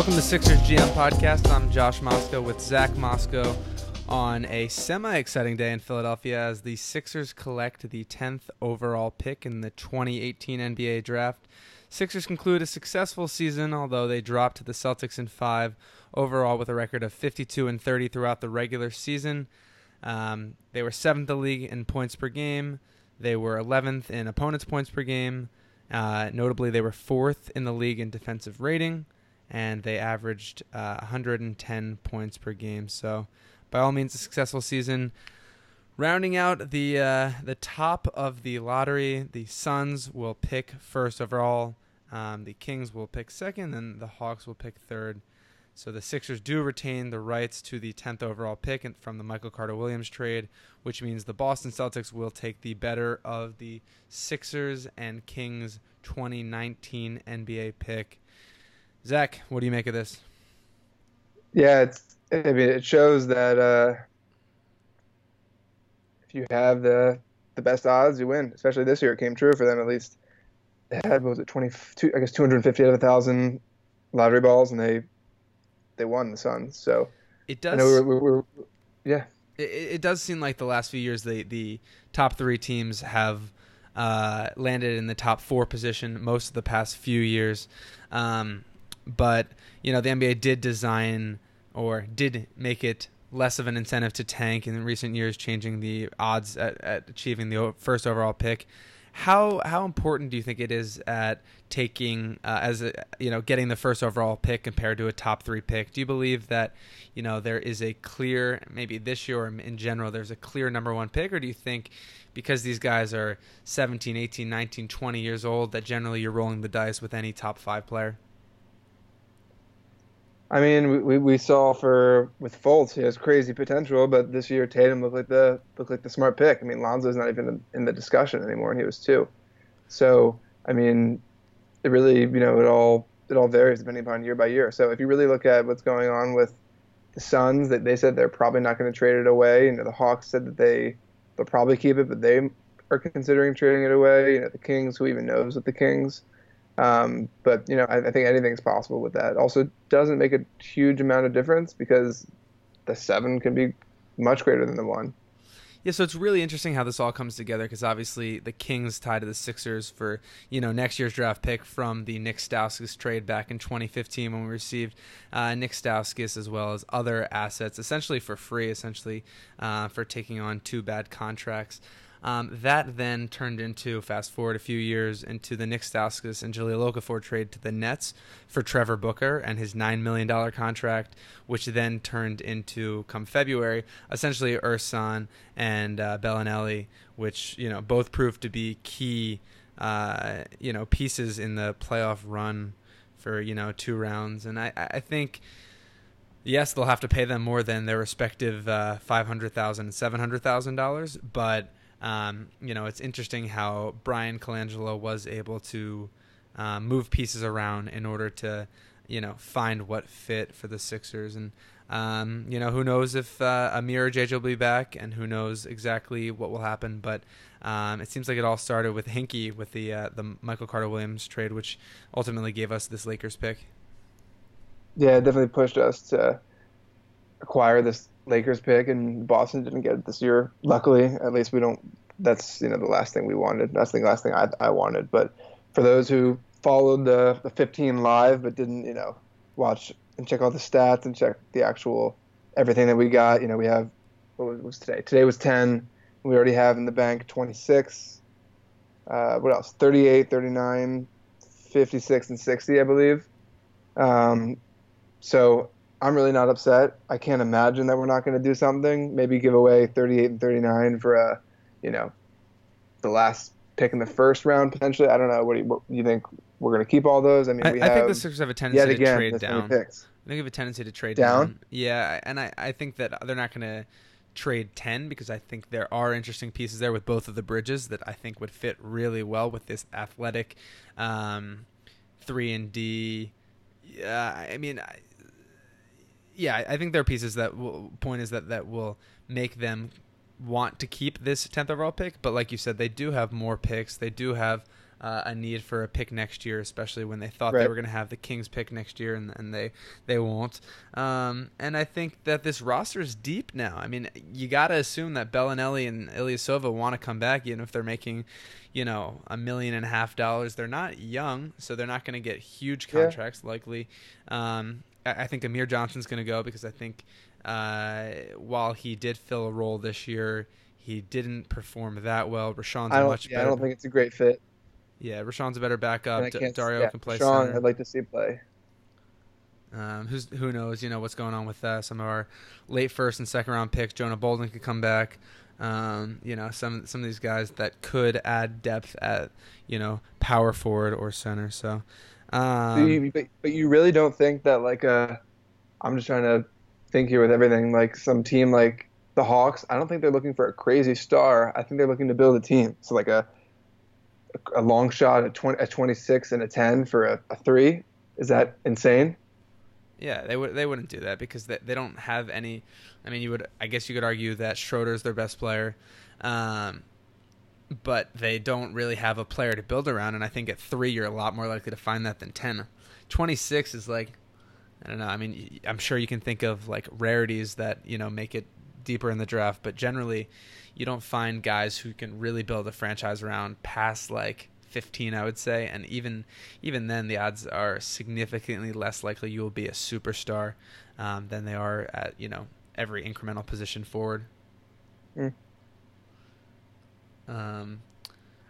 Welcome to Sixers GM Podcast. I'm Josh Moscow with Zach Moscow on a semi exciting day in Philadelphia as the Sixers collect the 10th overall pick in the 2018 NBA Draft. Sixers conclude a successful season, although they dropped to the Celtics in five overall with a record of 52 and 30 throughout the regular season. Um, they were seventh in the league in points per game. They were 11th in opponents' points per game. Uh, notably, they were fourth in the league in defensive rating and they averaged uh, 110 points per game. So, by all means, a successful season. Rounding out the uh, the top of the lottery, the Suns will pick first overall. Um, the Kings will pick second, and the Hawks will pick third. So the Sixers do retain the rights to the 10th overall pick from the Michael Carter Williams trade, which means the Boston Celtics will take the better of the Sixers and Kings 2019 NBA pick. Zach, what do you make of this? Yeah, it's. I mean, it shows that uh, if you have the the best odds, you win. Especially this year, it came true for them at least. They had what was it twenty two? I guess two hundred fifty out of a thousand lottery balls, and they they won the Suns. So it does. We're, we're, we're, yeah. It, it does seem like the last few years, the the top three teams have uh, landed in the top four position most of the past few years. Um, but you know the NBA did design or did make it less of an incentive to tank in recent years, changing the odds at, at achieving the first overall pick. How how important do you think it is at taking uh, as a, you know getting the first overall pick compared to a top three pick? Do you believe that you know there is a clear maybe this year or in general there's a clear number one pick, or do you think because these guys are 17, 18, 19, 20 years old that generally you're rolling the dice with any top five player? I mean, we, we saw for with Fultz, he has crazy potential, but this year Tatum looked like the looked like the smart pick. I mean, Lonzo's not even in the discussion anymore, and he was too. So, I mean, it really, you know, it all it all varies depending upon year by year. So, if you really look at what's going on with the Suns, that they said they're probably not going to trade it away. You know, the Hawks said that they they'll probably keep it, but they are considering trading it away. You know, the Kings, who even knows with the Kings. Um, but you know, I, I think anything's possible with that. Also, doesn't make a huge amount of difference because the seven can be much greater than the one. Yeah, so it's really interesting how this all comes together because obviously the Kings tied to the Sixers for you know next year's draft pick from the Nick Stauskas trade back in 2015 when we received uh, Nick Stauskas as well as other assets essentially for free, essentially uh, for taking on two bad contracts. Um, that then turned into, fast forward a few years, into the Nick Stauskas and Jahlil Okafor trade to the Nets for Trevor Booker and his $9 million contract, which then turned into, come February, essentially Ersan and uh, Belinelli, which, you know, both proved to be key, uh, you know, pieces in the playoff run for, you know, two rounds. And I, I think yes, they'll have to pay them more than their respective uh, five hundred thousand and seven hundred thousand dollars, but um, you know, it's interesting how Bryan Colangelo was able to uh, move pieces around in order to, you know, find what fit for the Sixers. And, um, you know, who knows if uh, Amir or JJ will be back and who knows exactly what will happen. But um, it seems like it all started with Hinkie with the, uh, the Michael Carter Williams trade, which ultimately gave us this Lakers pick. Yeah, it definitely pushed us to acquire this Lakers pick, and Boston didn't get it this year. Luckily, at least we don't. That's you know the last thing we wanted. That's the last thing I, I wanted. But for those who followed the, the 15 live but didn't you know watch and check all the stats and check the actual everything that we got, you know we have what was, today? Today was 10. We already have in the bank 26. Uh, what else? 38, 39, 56, and 60, I believe. Um, so I'm really not upset. I can't imagine that we're not going to do something. Maybe give away 38 and 39 for a, you know, the last pick in the first round potentially. I don't know. What do you, what, you think? We're going to keep all those. I mean, I, I think the Sixers have a tendency to trade down. Picks. I think they have a tendency to trade down. down. Yeah, and I, I think that they're not going to trade 10 because I think there are interesting pieces there with both of the bridges that I think would fit really well with this athletic um, 3 and D. Yeah, I mean, I, yeah, I think there are pieces that will, point is that that will make them want to keep this 10th overall pick. But like you said, they do have more picks. They do have uh, a need for a pick next year, especially when they thought Right. they were going to have the Kings pick next year, and, and they they won't. Um, and I think that this roster is deep now. I mean, you got to assume that Belinelli and Ilyasova want to come back, even if they're making, you know, a million and a half dollars. They're not young, so they're not going to get huge Yeah. contracts likely. Um, I, I think Amir Johnson's going to go because I think uh, while he did fill a role this year. He didn't perform that well. Richaun's I much Yeah, better. I don't think it's a great fit. Yeah, Richaun's a better backup. D- Dario yeah, can play center. I'd like to see play. Um, who's who knows? You know what's going on with uh, some of our late first and second round picks. Jonah Bolden could come back. Um, you know some some of these guys that could add depth at you know power forward or center. So um, but, but you really don't think that like uh, I'm just trying to think here with everything. Like some team like the Hawks, I don't think they're looking for a crazy star. I think they're looking to build a team. So like a a long shot at 20 at 26 and a 10 for a, a three. Is that insane? yeah, they would they wouldn't do that because they, they don't have any. I mean, you would I guess you could argue that Schroeder's their best player. Um, but they don't really have a player to build around. And I think at three, you're a lot more likely to find that than 10. 26 is like, I don't know. I mean, I'm sure you can think of like rarities that, you know, make it deeper in the draft, but generally, you don't find guys who can really build a franchise around past like 15, I would say. And even even then, the odds are significantly less likely you will be a superstar um, than they are at, you know, every incremental position forward. Mm. Um,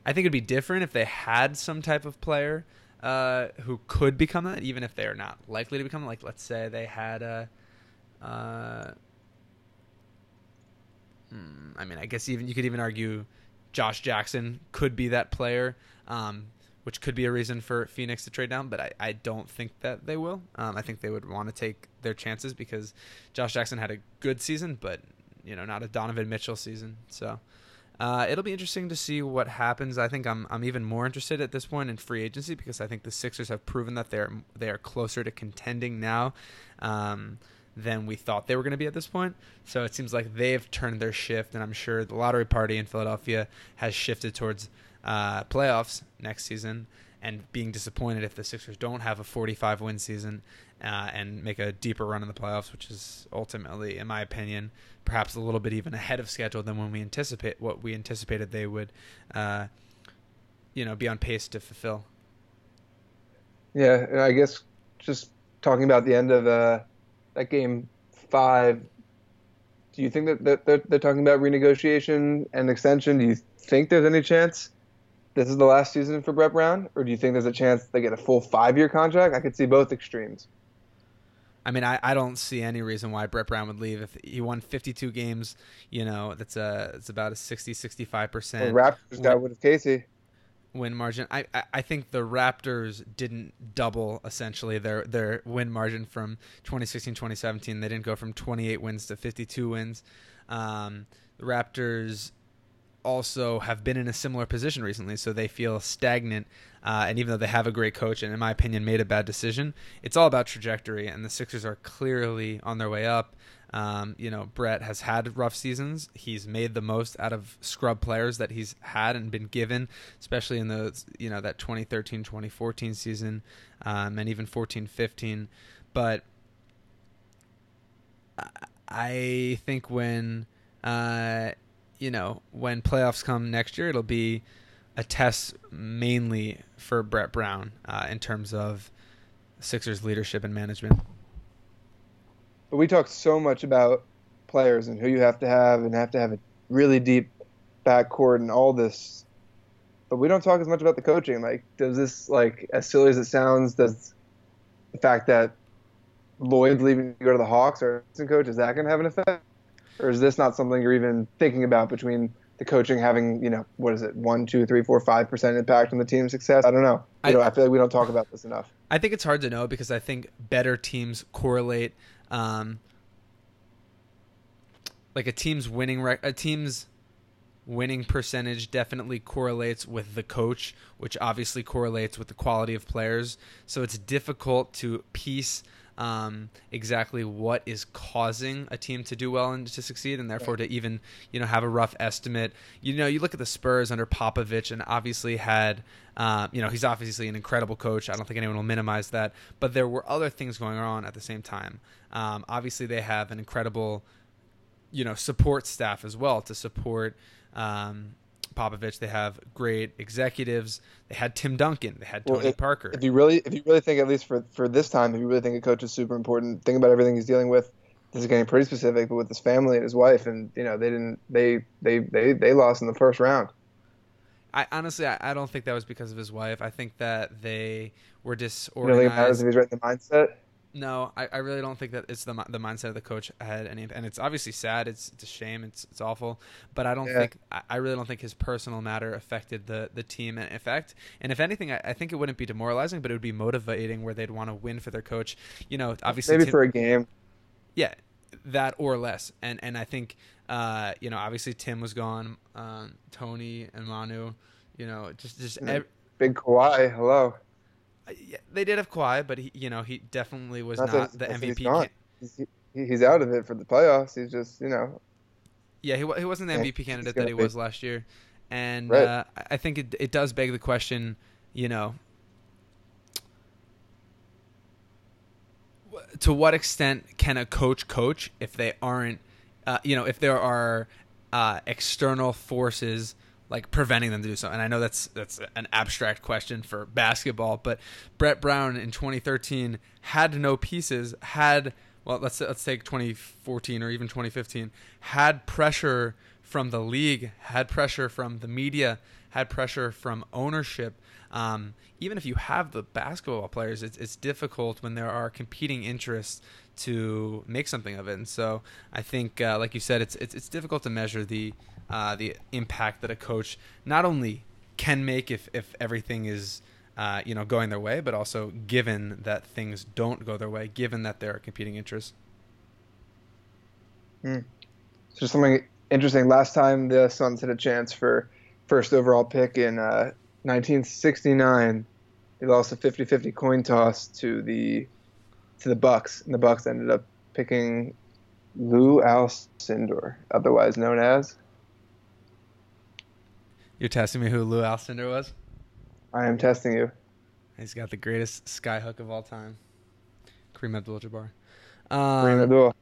I think it'd be different if they had some type of player uh, who could become that, even if they are not likely to become. Like, let's say they had a. Uh, hmm, I mean, I guess even you could even argue Josh Jackson could be that player, um, which could be a reason for Phoenix to trade down. But I, I don't think that they will. Um, I think they would want to take their chances because Josh Jackson had a good season, but you know, not a Donovan Mitchell season. So. Uh, it'll be interesting to see what happens. I think I'm I'm even more interested at this point in free agency because I think the Sixers have proven that they're they are closer to contending now um, than we thought they were going to be at this point. So it seems like they've turned their shift, and I'm sure the lottery party in Philadelphia has shifted towards uh, playoffs next season and being disappointed if the Sixers don't have a 45 win season uh, and make a deeper run in the playoffs, which is ultimately, in my opinion, perhaps a little bit even ahead of schedule than when we anticipate what we anticipated they would, uh, you know, be on pace to fulfill. Yeah, and I guess just talking about the end of uh, that game five. Do you think that, they're, they're talking about renegotiation and extension? Do you think there's any chance this is the last season for Brett Brown, or do you think there's a chance they get a full five-year contract? I could see both extremes. I mean, I, I don't see any reason why Brett Brown would leave. If he won 52 games, you know, that's a it's about a 60 65 Well, percent Raptors got rid of Casey. win margin. I, I I think the Raptors didn't double essentially their their win margin from 2016 2017. They didn't go from 28 wins to 52 wins. Um, the Raptors also have been in a similar position recently, so they feel stagnant. Uh, and even though they have a great coach, and in my opinion made a bad decision, it's all about trajectory. And the Sixers are clearly on their way up. Um, you know, Brett has had rough seasons. He's made the most out of scrub players that he's had and been given, especially in the you know that 2013-2014 season, um, and even 14-15. But I- I think when uh, you know when playoffs come next year, it'll be a test mainly for Brett Brown uh, in terms of Sixers leadership and management. But we talk so much about players and who you have to have and have to have a really deep backcourt and all this. But we don't talk as much about the coaching. Like, does this, like, as silly as it sounds, does the fact that Lloyd's leaving to go to the Hawks or assistant coach, is that going to have an effect? Or is this not something you're even thinking about between the coaching having, you know, what is it, one, two, three, four, five percent impact on the team's success? I don't know. You I- know, I feel like we don't talk about this enough. I think it's hard to know because I think better teams correlate, um, like a team's winning rec- a team's winning percentage definitely correlates with the coach, which obviously correlates with the quality of players. So it's difficult to piece um, exactly what is causing a team to do well and to succeed, and therefore to even you know have a rough estimate. You know, you look at the Spurs under Popovich, and obviously had uh, you know he's obviously an incredible coach. I don't think anyone will minimize that, but there were other things going on at the same time. Um, obviously, they have an incredible you know support staff as well to support. Um, Popovich. They have great executives. They had Tim Duncan. They had Tony Well, if- Parker. If you really, if you really think, at least for for this time, if you really think a coach is super important, think about everything he's dealing with. This is getting pretty specific, but with his family and his wife, and you know, they didn't, they, they, they, they lost in the first round. I honestly, I, I don't think that was because of his wife. I think that they were You don't think it matters disorganized. if he's right in the mindset? No, I, I really don't think that it's the the mindset of the coach had any, and it's obviously sad. It's it's a shame. It's it's awful. But I don't Yeah. think I, I really don't think his personal matter affected the the team in effect. And if anything, I, I think it wouldn't be demoralizing, but it would be motivating where they'd want to win for their coach. You know, obviously Maybe for a game. Yeah, that or less. And and I think uh, you know obviously Tim was gone, um, Tony and Manu. You know, just just ev- Big Kawhi, hello. Yeah, they did have Kawhi, but he you know he definitely was Not not, the he's MVP. Can- He's, he's out of it for the playoffs. He's just, you know, yeah, he he wasn't the MVP candidate that he be- was last year, and Right. uh, I- I think it it does beg the question. You know. To what extent can a coach coach if they aren't, uh, you know, if there are uh, external forces like preventing them to do so. And I know that's that's an abstract question for basketball, but Brett Brown in 2013 had no pieces, had well, let's let's take 2014 or even 2015, had pressure from the league, had pressure from the media, had pressure from ownership. Um, even if you have the basketball players, it's, it's difficult when there are competing interests to make something of it. And so I think, uh, like you said, it's, it's it's difficult to measure the uh, the impact that a coach not only can make if if everything is uh, you know going their way, but also given that things don't go their way, given that there are competing interests. So just something interesting. Last time the Suns had a chance for first overall pick in uh, 1969, they lost a 50-50 coin toss to the to the Bucks, and the Bucks ended up picking Lou Alcindor, otherwise known as. You're testing me who Lou Alcindor was? I am testing you. He's got the greatest skyhook of all time, Kareem Abdul-Jabbar. Kareem Um, Abdul.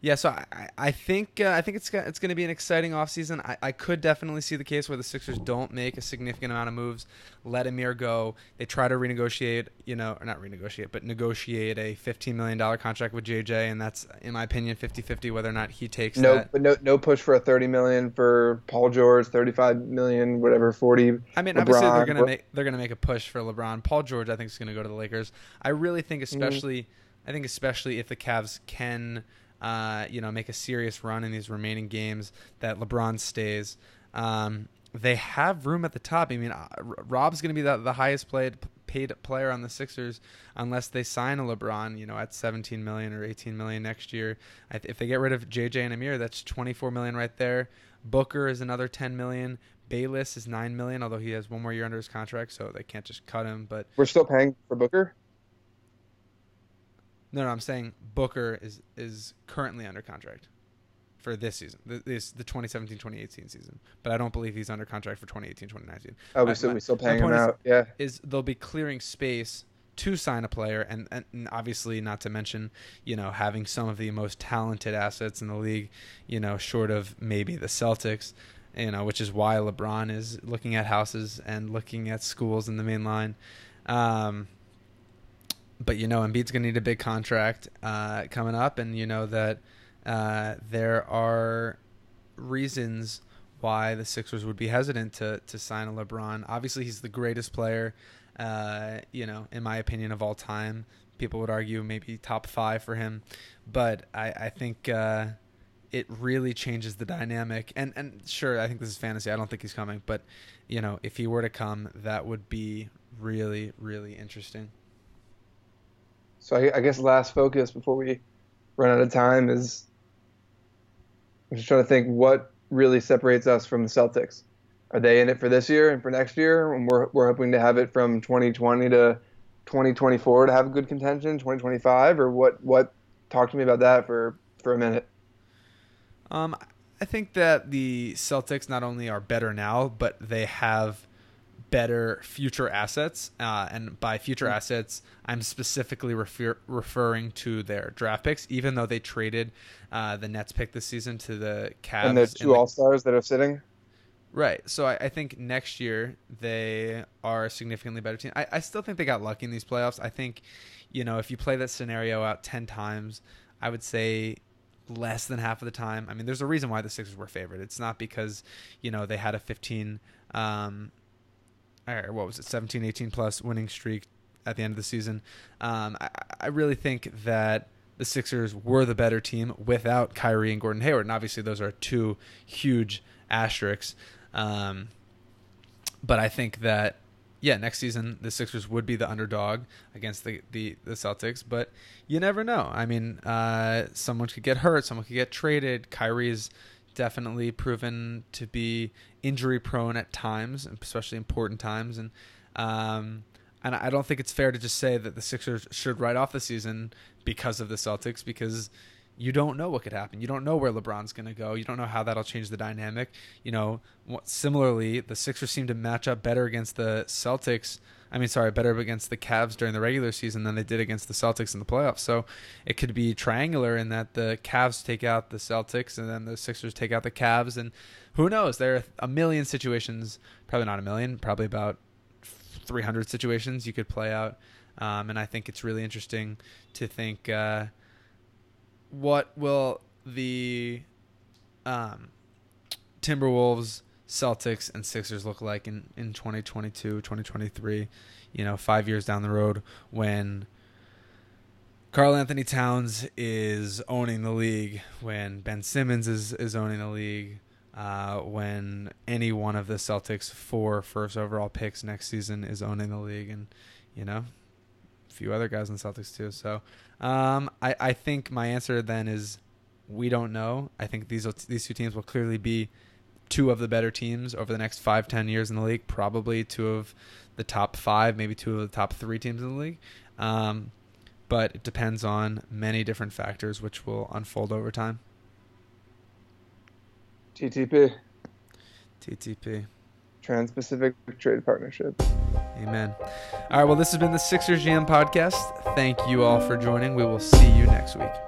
Yeah, so I, I- think uh, I think it's it's going to be an exciting offseason. I, I could definitely see the case where the Sixers don't make a significant amount of moves, let Amir go. They try to renegotiate, you know, or not renegotiate, but negotiate a $15 million contract with JJ, and that's, in my opinion, 50-50 whether or not he takes No, that. but no, no push for a 30 million for Paul George, 35 million, whatever, 40. I mean, obviously they're LeBron, gonna make they're gonna make a push for LeBron. Paul George, I think, is gonna go to the Lakers. I really think, Mm-hmm. especially, I think especially if the Cavs can, uh, you know, make a serious run in these remaining games, that LeBron stays. Um, they have room at the top. I mean, uh, Rob's gonna be the, the highest played paid player on the Sixers unless they sign a LeBron, you know, at 17 million or 18 million next year. If they get rid of JJ and Amir, that's 24 million right there. Booker is another 10 million. Bayless is 9 million, although he has one more year under his contract, so they can't just cut him. But We're still paying for Booker. No, no, I'm saying Booker is is currently under contract for this season, th- this the 2017-2018 season. But I don't believe he's under contract for 2018-2019. Oh, we still we still paying him point is- out. Yeah. is they'll be clearing space to sign a player and, and and obviously not to mention you know having some of the most talented assets in the league you know short of maybe the Celtics you know which is why LeBron is looking at houses and looking at schools in the main line um but you know Embiid's going to need a big contract uh coming up and you know that uh there are reasons why the Sixers would be hesitant to to sign a LeBron. Obviously, he's the greatest player, uh, you know, in my opinion, of all time. People would argue maybe top five for him, but I, I think uh, it really changes the dynamic. And and sure, I think this is fantasy. I don't think he's coming, but you know, if he were to come, that would be really really interesting. So I, I guess last focus before we run out of time is I'm just trying to think what really separates us from the Celtics. Are they in it for this year and for next year? And we're we're hoping to have it from 2020 to 2024 to have a good contention, 2025, or what? What? Talk to me about that for for a minute. Um, I think that the Celtics not only are better now, but they have better future assets. Uh, and by future mm-hmm. assets, I'm specifically refer- referring to their draft picks, even though they traded uh, the Nets pick this season to the Cavs. And there's two All Stars that are sitting. Right. So I, I, think next year they are a significantly better team. I, I still think they got lucky in these playoffs. I think, you know, if you play that scenario out 10 times, I would say less than half of the time. I mean, there's a reason why the Sixers were favored. It's not because, you know, they had a 15, um, or what was it, 17, 18 plus winning streak at the end of the season. Um, I, I really think that the Sixers were the better team without Kyrie and Gordon Hayward. And obviously, those are two huge asterisks. Um, but I think that yeah, next season the Sixers would be the underdog against the the, the Celtics, but you never know. I mean, uh, someone could get hurt, someone could get traded. Kyrie's definitely proven to be injury prone at times, especially important times, and um, and I don't think it's fair to just say that the Sixers should write off the season because of the Celtics because you don't know what could happen. You don't know where LeBron's going to go. You don't know how that'll change the dynamic. You know, similarly, the Sixers seem to match up better against the Celtics. I mean, sorry, better against the Cavs during the regular season than they did against the Celtics in the playoffs. So it could be triangular in that the Cavs take out the Celtics and then the Sixers take out the Cavs. And who knows? There are a million situations, probably not a million, probably about 300 situations you could play out. Um, and I think it's really interesting to think. Uh, what will the um, Timberwolves, Celtics, and Sixers look like in, in 2022, 2023, you know, five years down the road when Karl-Anthony Towns is owning the league, when Ben Simmons is, is owning the league, uh, when any one of the Celtics' four first overall picks next season is owning the league, and, you know, a few other guys in the Celtics too. So um, I, I think my answer then is we don't know. I think these these two teams will clearly be two of the better teams over the next five ten years in the league. Probably two of the top five, maybe two of the top three teams in the league. Um, but it depends on many different factors, which will unfold over time. TTP. TTP. Trans Pacific Trade Partnership. Amen. All right, well, this has been the Sixers GM podcast. Thank you all for joining. We will see you next week.